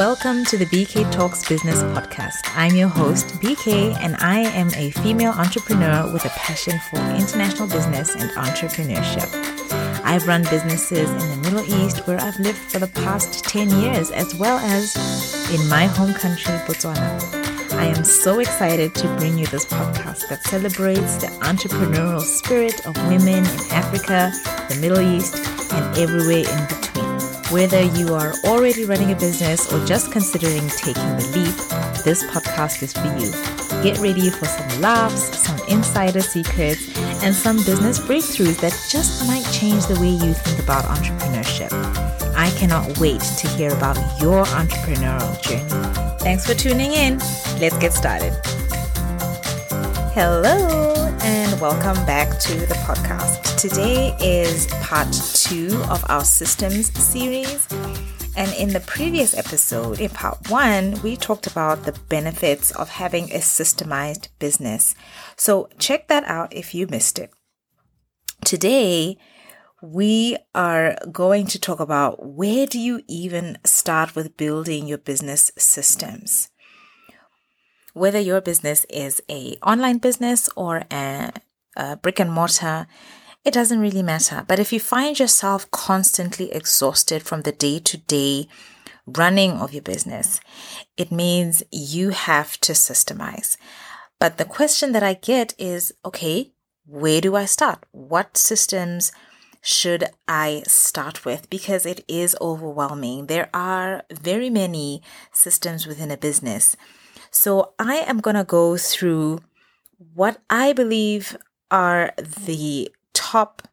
Welcome to the BK Talks Business Podcast. I'm your host, BK, and I am a female entrepreneur with a passion for international business and entrepreneurship. I've run businesses in the Middle East where I've lived for the past 10 years, as well as in my home country, Botswana. I am so excited to bring you this podcast that celebrates the entrepreneurial spirit of women in Africa, the Middle East, and everywhere in between. Whether you are already running a business or just considering taking the leap, this podcast is for you. Get ready for some laughs, some insider secrets, and some business breakthroughs that just might change the way you think about entrepreneurship. I cannot wait to hear about your entrepreneurial journey. Thanks for tuning in. Let's get started. Hello, and welcome back to the podcast. Today is part two of our systems series. And in the previous episode, in part one, we talked about the benefits of having a systemized business. So check that out if you missed it. Today, we are going to talk about where do you even start with building your business systems whether your business is a online business or a, a brick and mortar it doesn't really matter. But if you find yourself constantly exhausted from the day to day running of your business, it means you have to systemize. But the question that I get is okay, where do I start? What systems should I start with? Because it is overwhelming. There are very many systems within a business. So I am going to go through what I believe are the top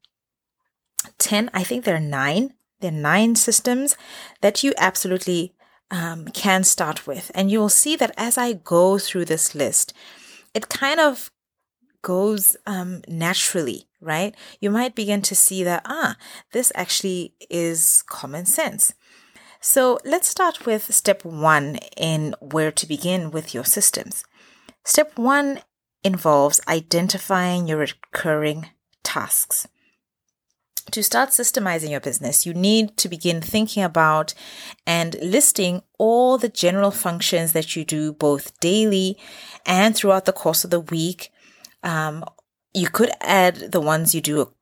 10, I think there are nine. There are nine systems that you absolutely um, can start with. And you will see that as I go through this list, it kind of goes um, naturally, right? You might begin to see that, ah, this actually is common sense. So let's start with step one in where to begin with your systems. Step one involves identifying your recurring tasks. To start systemizing your business, you need to begin thinking about and listing all the general functions that you do both daily and throughout the course of the week. Um, you could add the ones you do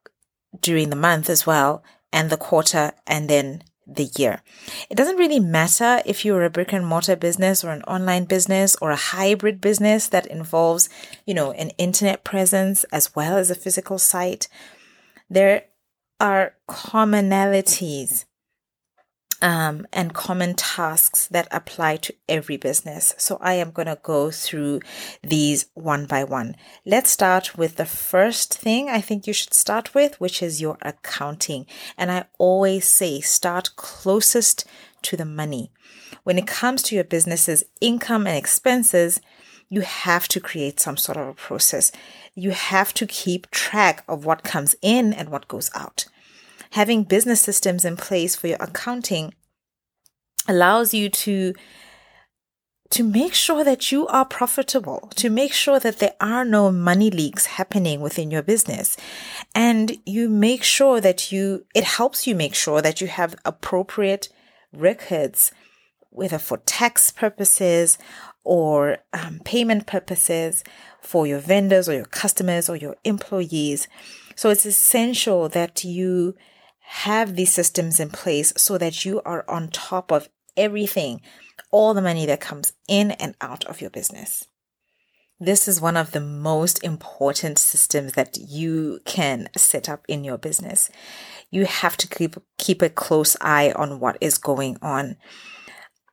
during the month as well, and the quarter, and then the year. It doesn't really matter if you're a brick and mortar business or an online business or a hybrid business that involves, you know, an internet presence as well as a physical site. There are commonalities um, and common tasks that apply to every business. So I am going to go through these one by one. Let's start with the first thing I think you should start with, which is your accounting. And I always say start closest to the money. When it comes to your business's income and expenses, you have to create some sort of a process. You have to keep track of what comes in and what goes out having business systems in place for your accounting allows you to to make sure that you are profitable, to make sure that there are no money leaks happening within your business. And you make sure that you, it helps you make sure that you have appropriate records, whether for tax purposes or um, payment purposes for your vendors or your customers or your employees. So it's essential that you have these systems in place so that you are on top of everything, all the money that comes in and out of your business. This is one of the most important systems that you can set up in your business. You have to keep keep a close eye on what is going on.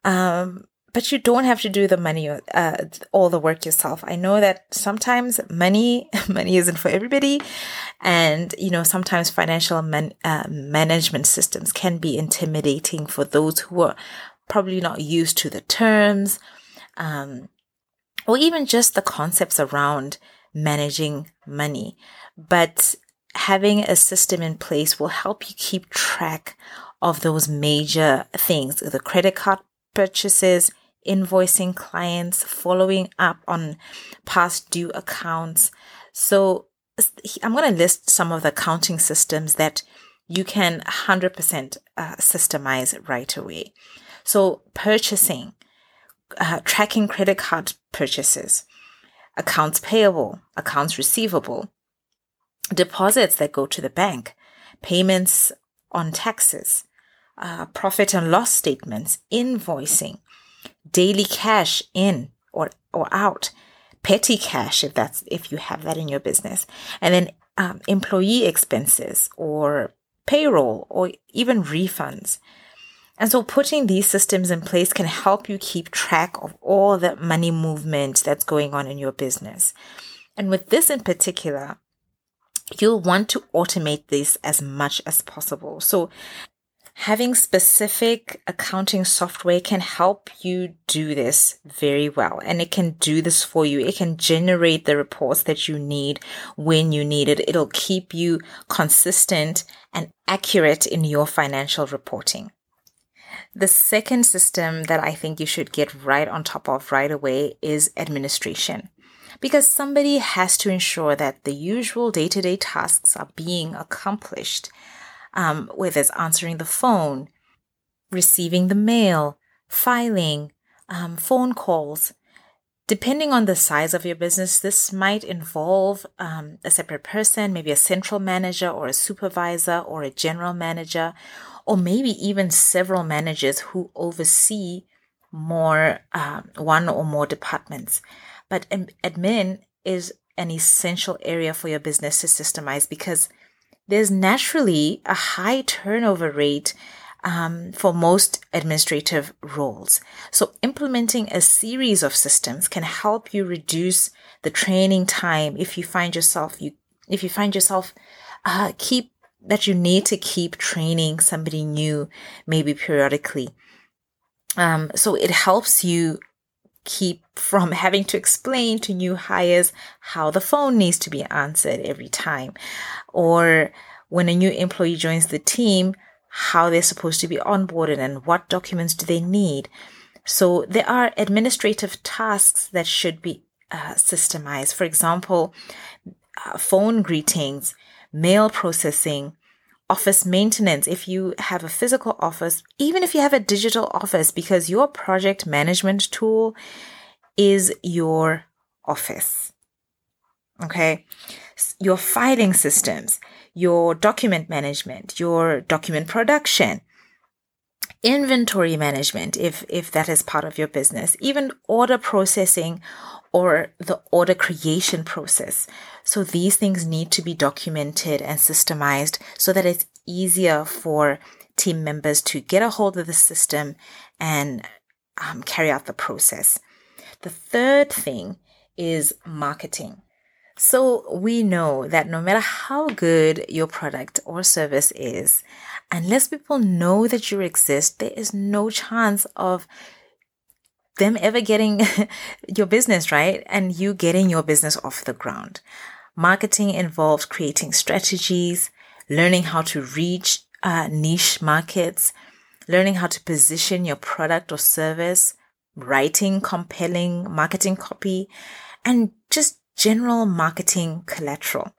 Um, but you don't have to do the money uh, all the work yourself. I know that sometimes money money isn't for everybody. And you know sometimes financial man, uh, management systems can be intimidating for those who are probably not used to the terms um, or even just the concepts around managing money. But having a system in place will help you keep track of those major things the credit card purchases invoicing clients, following up on past due accounts. So I'm going to list some of the accounting systems that you can 100% uh, systemize right away. So purchasing, uh, tracking credit card purchases, accounts payable, accounts receivable, deposits that go to the bank, payments on taxes, uh, profit and loss statements, invoicing, daily cash in or, or out, petty cash if that's if you have that in your business, and then um, employee expenses or payroll or even refunds. And so putting these systems in place can help you keep track of all the money movement that's going on in your business. And with this in particular, you'll want to automate this as much as possible. So having specific accounting software can help you do this very well. And it can do this for you. It can generate the reports that you need when you need it. It'll keep you consistent and accurate in your financial reporting. The second system that I think you should get right on top of right away is administration because somebody has to ensure that the usual day to day tasks are being accomplished, um, whether it's answering the phone, receiving the mail, filing, um, phone calls. Depending on the size of your business, this might involve um, a separate person, maybe a central manager or a supervisor or a general manager, or maybe even several managers who oversee more, um, one or more departments. But admin is an essential area for your business to systemize because there's naturally a high turnover rate um, for most administrative roles. So implementing a series of systems can help you reduce the training time if you find yourself you if you find yourself uh, keep that you need to keep training somebody new maybe periodically. Um, so it helps you keep from having to explain to new hires how the phone needs to be answered every time. Or when a new employee joins the team, how they're supposed to be onboarded and what documents do they need. So there are administrative tasks that should be uh, systemized. For example, uh, phone greetings, mail processing, office maintenance, if you have a physical office, even if you have a digital office, because your project management tool is your office. Okay. Your filing systems, your document management, your document production, inventory management, if, if that is part of your business, even order processing or the order creation process. So these things need to be documented and systemized so that it's easier for team members to get a hold of the system and um, carry out the process. The third thing is marketing. So we know that no matter how good your product or service is, unless people know that you exist, there is no chance of them ever getting your business right and you getting your business off the ground. Marketing involves creating strategies, learning how to reach uh, niche markets, learning how to position your product or service, writing compelling marketing copy, and just general marketing collateral.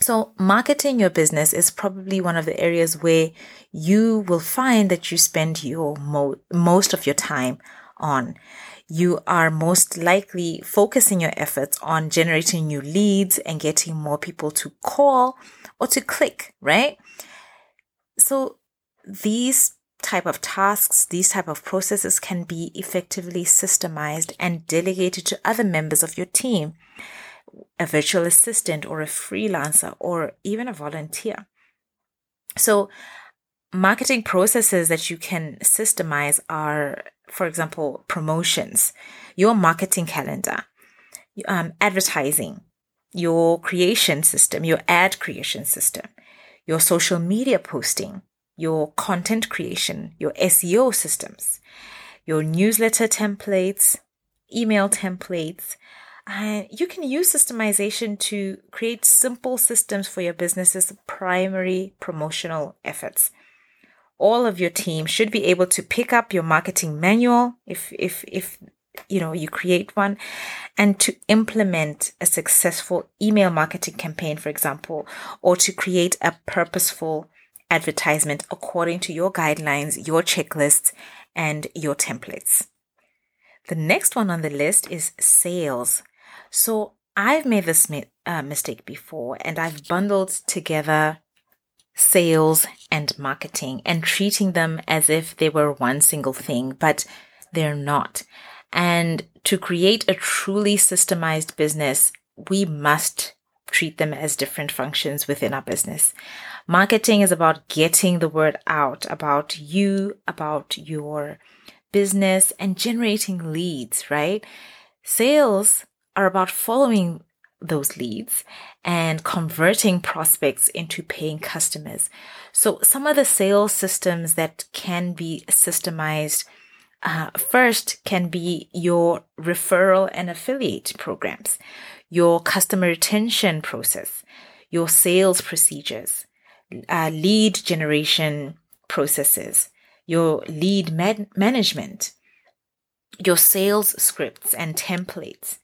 So marketing your business is probably one of the areas where you will find that you spend your mo- most of your time on. You are most likely focusing your efforts on generating new leads and getting more people to call or to click, right? So these type of tasks, these type of processes can be effectively systemized and delegated to other members of your team, a virtual assistant or a freelancer or even a volunteer. So marketing processes that you can systemize are, for example, promotions, your marketing calendar, um, advertising, your creation system, your ad creation system, your social media posting, your content creation, your SEO systems, your newsletter templates, email templates. And you can use systemization to create simple systems for your business's primary promotional efforts. All of your team should be able to pick up your marketing manual if if if you know you create one and to implement a successful email marketing campaign for example or to create a purposeful advertisement according to your guidelines, your checklists, and your templates. The next one on the list is sales. So I've made this uh, mistake before and I've bundled together sales and marketing and treating them as if they were one single thing, but they're not. And to create a truly systemized business, we must treat them as different functions within our business. Marketing is about getting the word out about you, about your business and generating leads, right? Sales are about following those leads and converting prospects into paying customers. So some of the sales systems that can be systemized uh, first can be your referral and affiliate programs, your customer retention process, your sales procedures, uh, lead generation processes, your lead man- management, your sales scripts and templates.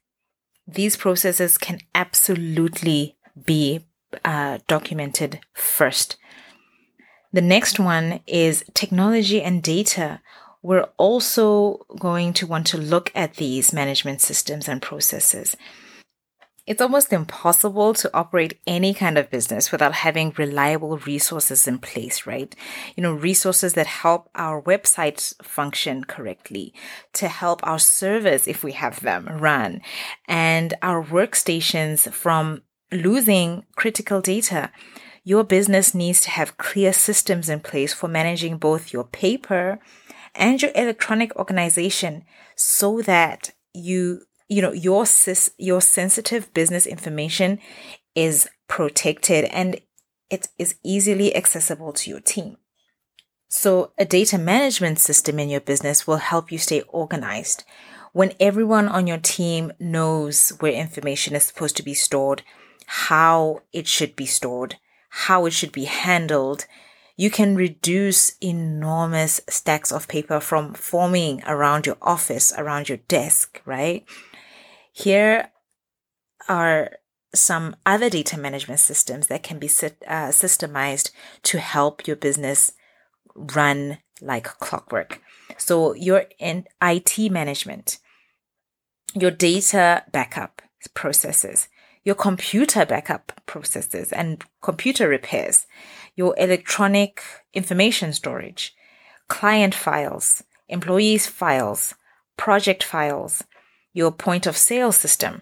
These processes can absolutely be uh, documented first. The next one is technology and data. We're also going to want to look at these management systems and processes. It's almost impossible to operate any kind of business without having reliable resources in place, right? You know, resources that help our websites function correctly, to help our servers, if we have them, run, and our workstations from losing critical data. Your business needs to have clear systems in place for managing both your paper and your electronic organization so that you you know your sis your sensitive business information is protected and it is easily accessible to your team. So a data management system in your business will help you stay organized. When everyone on your team knows where information is supposed to be stored how it should be stored how it should be handled you can reduce enormous stacks of paper from forming around your office, around your desk, right? Here are some other data management systems that can be uh, systemized to help your business run like clockwork. So your IT management, your data backup processes, your computer backup processes and computer repairs, your electronic information storage, client files, employees files, project files, your point of sale system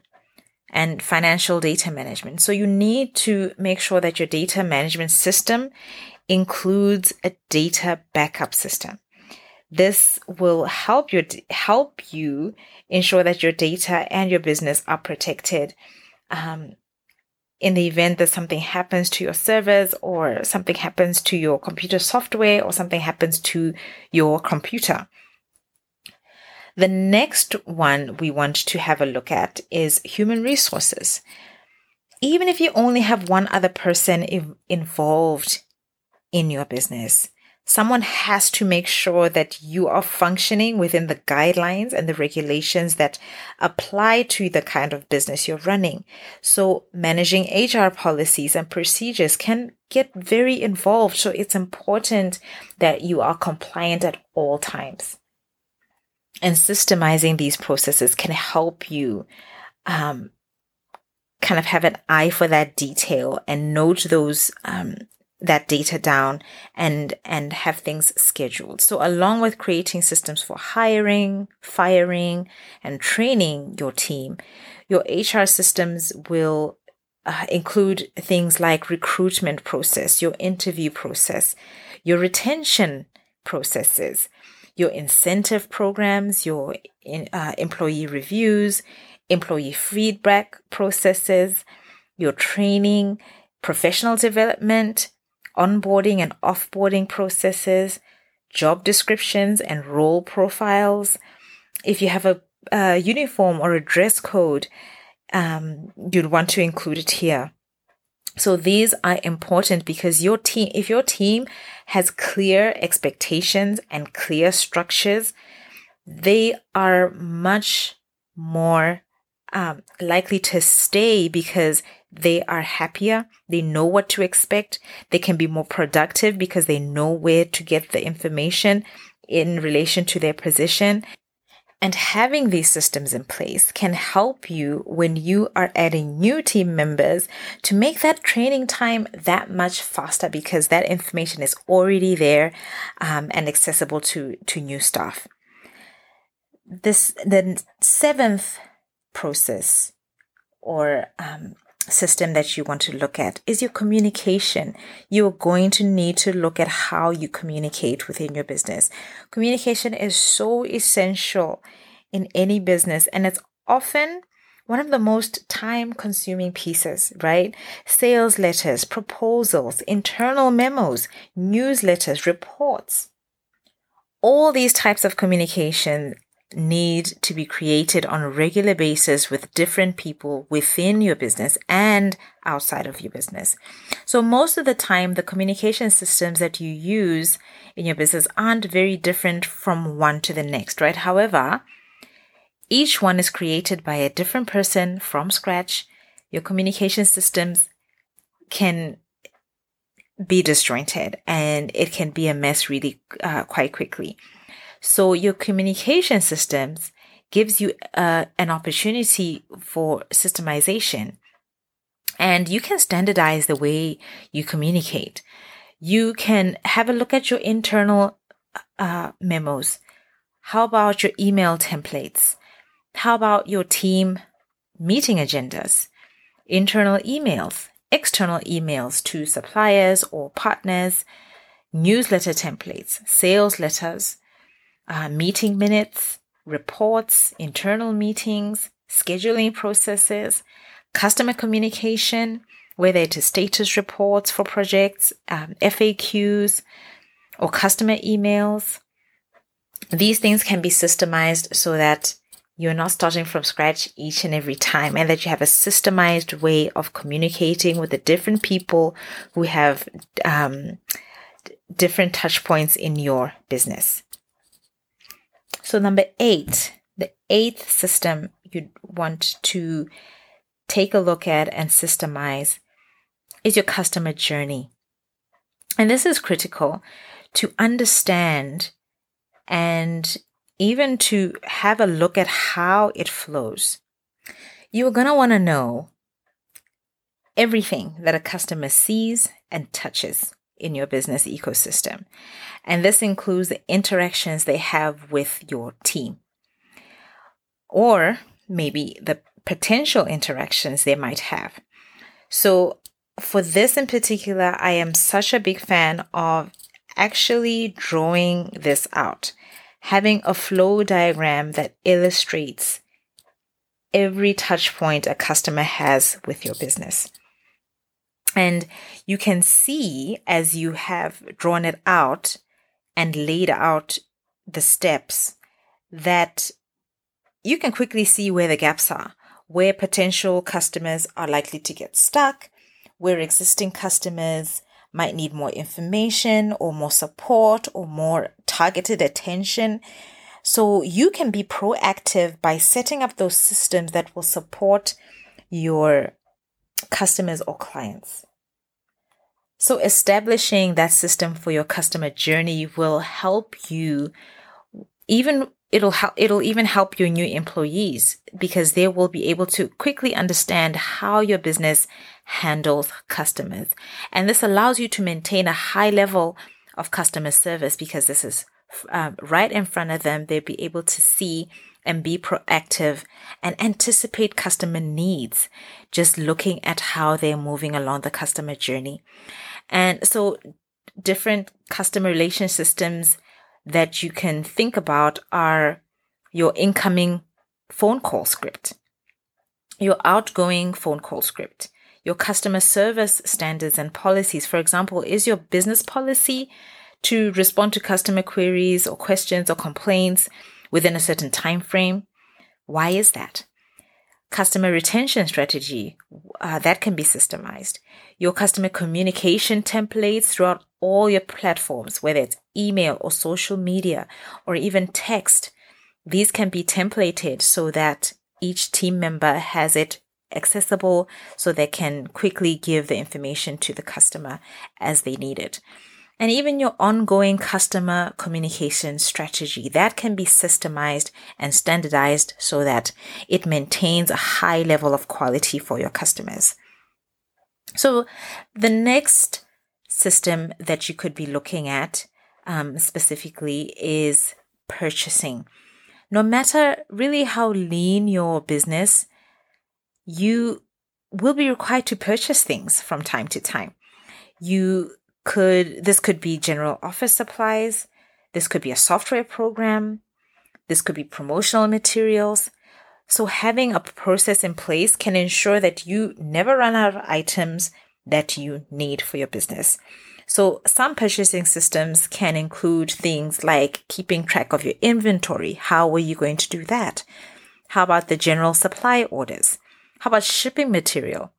and financial data management. So you need to make sure that your data management system includes a data backup system. This will help you help you ensure that your data and your business are protected. Um, in the event that something happens to your servers or something happens to your computer software or something happens to your computer. The next one we want to have a look at is human resources. Even if you only have one other person involved in your business, someone has to make sure that you are functioning within the guidelines and the regulations that apply to the kind of business you're running. So managing HR policies and procedures can get very involved. So it's important that you are compliant at all times and systemizing these processes can help you um, kind of have an eye for that detail and note those um, that data down and and have things scheduled. So along with creating systems for hiring firing and training your team your hr systems will uh, include things like recruitment process your interview process your retention processes your incentive programs, your uh, employee reviews, employee feedback processes, your training, professional development, onboarding and offboarding processes, job descriptions and role profiles. If you have a, a uniform or a dress code, um, you'd want to include it here. So these are important because your team, if your team has clear expectations and clear structures, they are much more um, likely to stay because they are happier. They know what to expect. They can be more productive because they know where to get the information in relation to their position. And having these systems in place can help you when you are adding new team members to make that training time that much faster because that information is already there um, and accessible to, to new staff. This, the seventh process or um, system that you want to look at is your communication. You're going to need to look at how you communicate within your business. Communication is so essential in any business, and it's often one of the most time consuming pieces, right? Sales letters, proposals, internal memos, newsletters, reports. All these types of communication need to be created on a regular basis with different people within your business and outside of your business. So most of the time, the communication systems that you use in your business aren't very different from one to the next, right? However, each one is created by a different person from scratch. Your communication systems can be disjointed and it can be a mess really uh, quite quickly. So your communication systems gives you uh, an opportunity for systemization and you can standardize the way you communicate. You can have a look at your internal uh, memos. How about your email templates? How about your team meeting agendas? Internal emails, external emails to suppliers or partners, newsletter templates, sales letters, uh, meeting minutes, reports, internal meetings, scheduling processes, customer communication, whether it is status reports for projects, um, FAQs, or customer emails. These things can be systemized so that you're not starting from scratch each and every time and that you have a systemized way of communicating with the different people who have um, different touch points in your business. So, number eight, the eighth system you'd want to take a look at and systemize is your customer journey. And this is critical to understand and even to have a look at how it flows. You're going to want to know everything that a customer sees and touches in your business ecosystem. And this includes the interactions they have with your team, or maybe the potential interactions they might have. So, for this in particular, I am such a big fan of actually drawing this out, having a flow diagram that illustrates every touch point a customer has with your business. And you can see as you have drawn it out and laid out the steps that you can quickly see where the gaps are, where potential customers are likely to get stuck, where existing customers might need more information or more support or more targeted attention. So you can be proactive by setting up those systems that will support your customers or clients. So establishing that system for your customer journey will help you even it'll help it'll even help your new employees because they will be able to quickly understand how your business handles customers. And this allows you to maintain a high level of customer service because this is um, right in front of them. They'll be able to see and be proactive and anticipate customer needs, just looking at how they're moving along the customer journey. And so different customer relation systems that you can think about are your incoming phone call script, your outgoing phone call script, your customer service standards and policies. For example, is your business policy to respond to customer queries or questions or complaints within a certain time frame. Why is that? Customer retention strategy uh, that can be systemized. Your customer communication templates throughout all your platforms, whether it's email or social media or even text. These can be templated so that each team member has it accessible so they can quickly give the information to the customer as they need it. And even your ongoing customer communication strategy that can be systemized and standardized so that it maintains a high level of quality for your customers. So the next system that you could be looking at um, specifically is purchasing. No matter really how lean your business, you will be required to purchase things from time to time. You could, this could be general office supplies. This could be a software program. This could be promotional materials. So having a process in place can ensure that you never run out of items that you need for your business. So some purchasing systems can include things like keeping track of your inventory. How are you going to do that? How about the general supply orders? How about shipping material?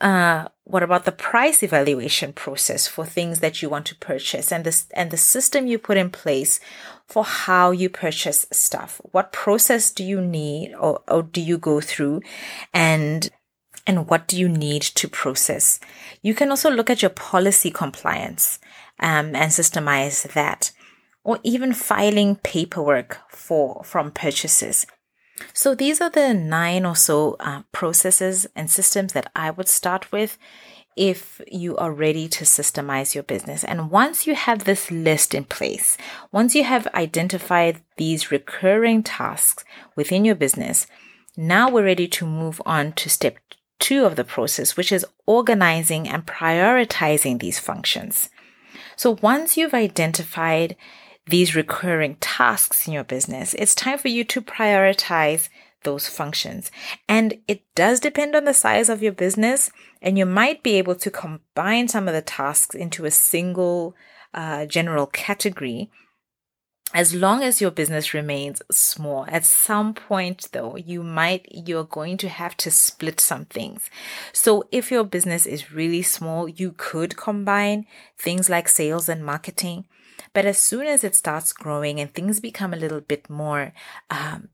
Uh, what about the price evaluation process for things that you want to purchase and this and the system you put in place for how you purchase stuff? What process do you need or, or do you go through and and what do you need to process? You can also look at your policy compliance um, and systemize that, or even filing paperwork for from purchases. So these are the nine or so uh, processes and systems that I would start with if you are ready to systemize your business. And once you have this list in place, once you have identified these recurring tasks within your business, now we're ready to move on to step two of the process, which is organizing and prioritizing these functions. So once you've identified these recurring tasks in your business, it's time for you to prioritize those functions. And it does depend on the size of your business, and you might be able to combine some of the tasks into a single uh, general category. As long as your business remains small, at some point though, you might, you're going to have to split some things. So if your business is really small, you could combine things like sales and marketing but as soon as it starts growing and things become a little bit more, um,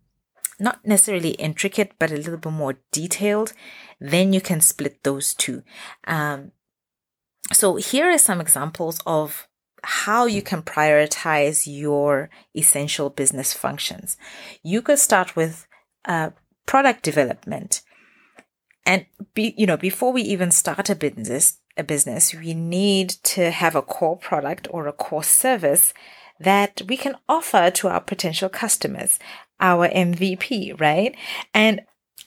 not necessarily intricate, but a little bit more detailed, then you can split those two. Um, so here are some examples of how you can prioritize your essential business functions. You could start with uh, product development. And be, you know, before we even start a business, a business, we need to have a core product or a core service that we can offer to our potential customers, our MVP, right? And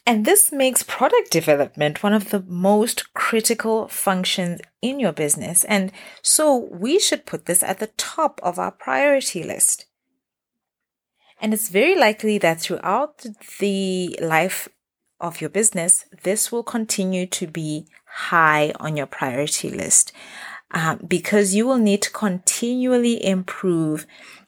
and this makes product development one of the most critical functions in your business. And so we should put this at the top of our priority list. And it's very likely that throughout the life of your business, this will continue to be high on your priority list uh, because you will need to continually improve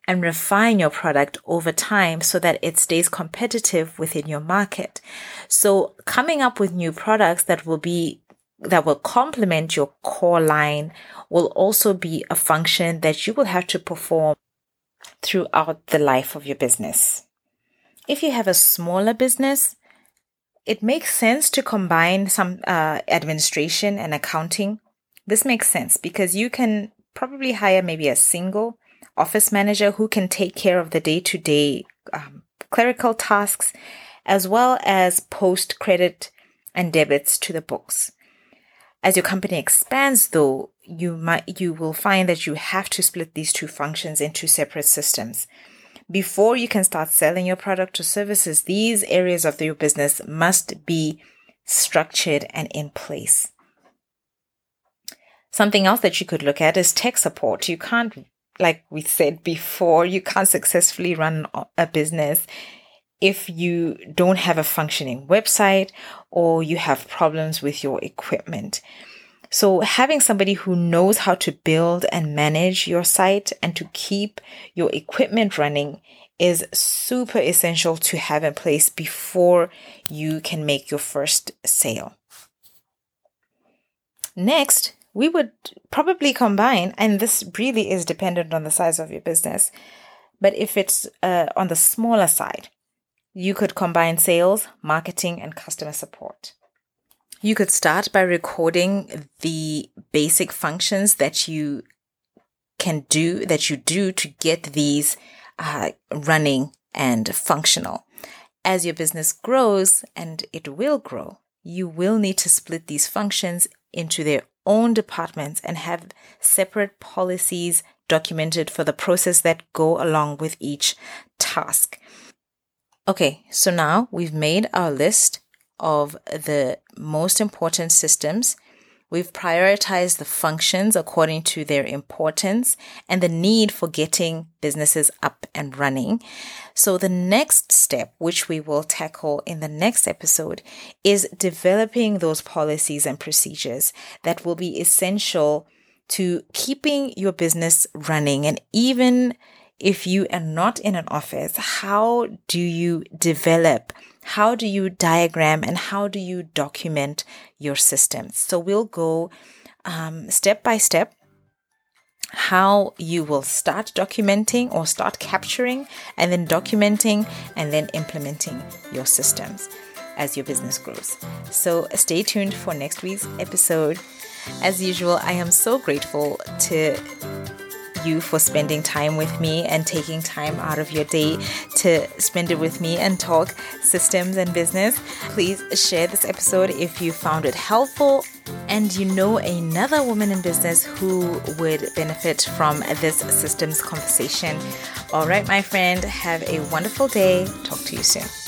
and refine your product over time so that it stays competitive within your market. So coming up with new products that will be that will complement your core line will also be a function that you will have to perform throughout the life of your business. If you have a smaller business, it makes sense to combine some uh, administration and accounting. This makes sense because you can probably hire maybe a single office manager who can take care of the day to day clerical tasks as well as post credit and debits to the books. As your company expands though, you might you will find that you have to split these two functions into separate systems. Before you can start selling your product or services, these areas of your business must be structured and in place. Something else that you could look at is tech support. You can't, like we said before, you can't successfully run a business if you don't have a functioning website or you have problems with your equipment. So having somebody who knows how to build and manage your site and to keep your equipment running is super essential to have in place before you can make your first sale. Next, we would probably combine, and this really is dependent on the size of your business, but if it's uh, on the smaller side, You could combine sales, marketing, and customer support. You could start by recording the basic functions that you can do, that you do to get these uh, running and functional. As your business grows, and it will grow, you will need to split these functions into their own departments and have separate policies documented for the process that go along with each task. Okay, so now we've made our list of the most important systems We've prioritized the functions according to their importance and the need for getting businesses up and running. So the next step, which we will tackle in the next episode, is developing those policies and procedures that will be essential to keeping your business running. And even if you are not in an office, how do you develop how do you diagram and how do you document your systems? So we'll go um, step by step how you will start documenting or start capturing and then documenting and then implementing your systems as your business grows. So stay tuned for next week's episode. As usual, I am so grateful to you for spending time with me and taking time out of your day to spend it with me and talk systems and business. Please share this episode if you found it helpful and you know another woman in business who would benefit from this systems conversation. All right, my friend, have a wonderful day. Talk to you soon.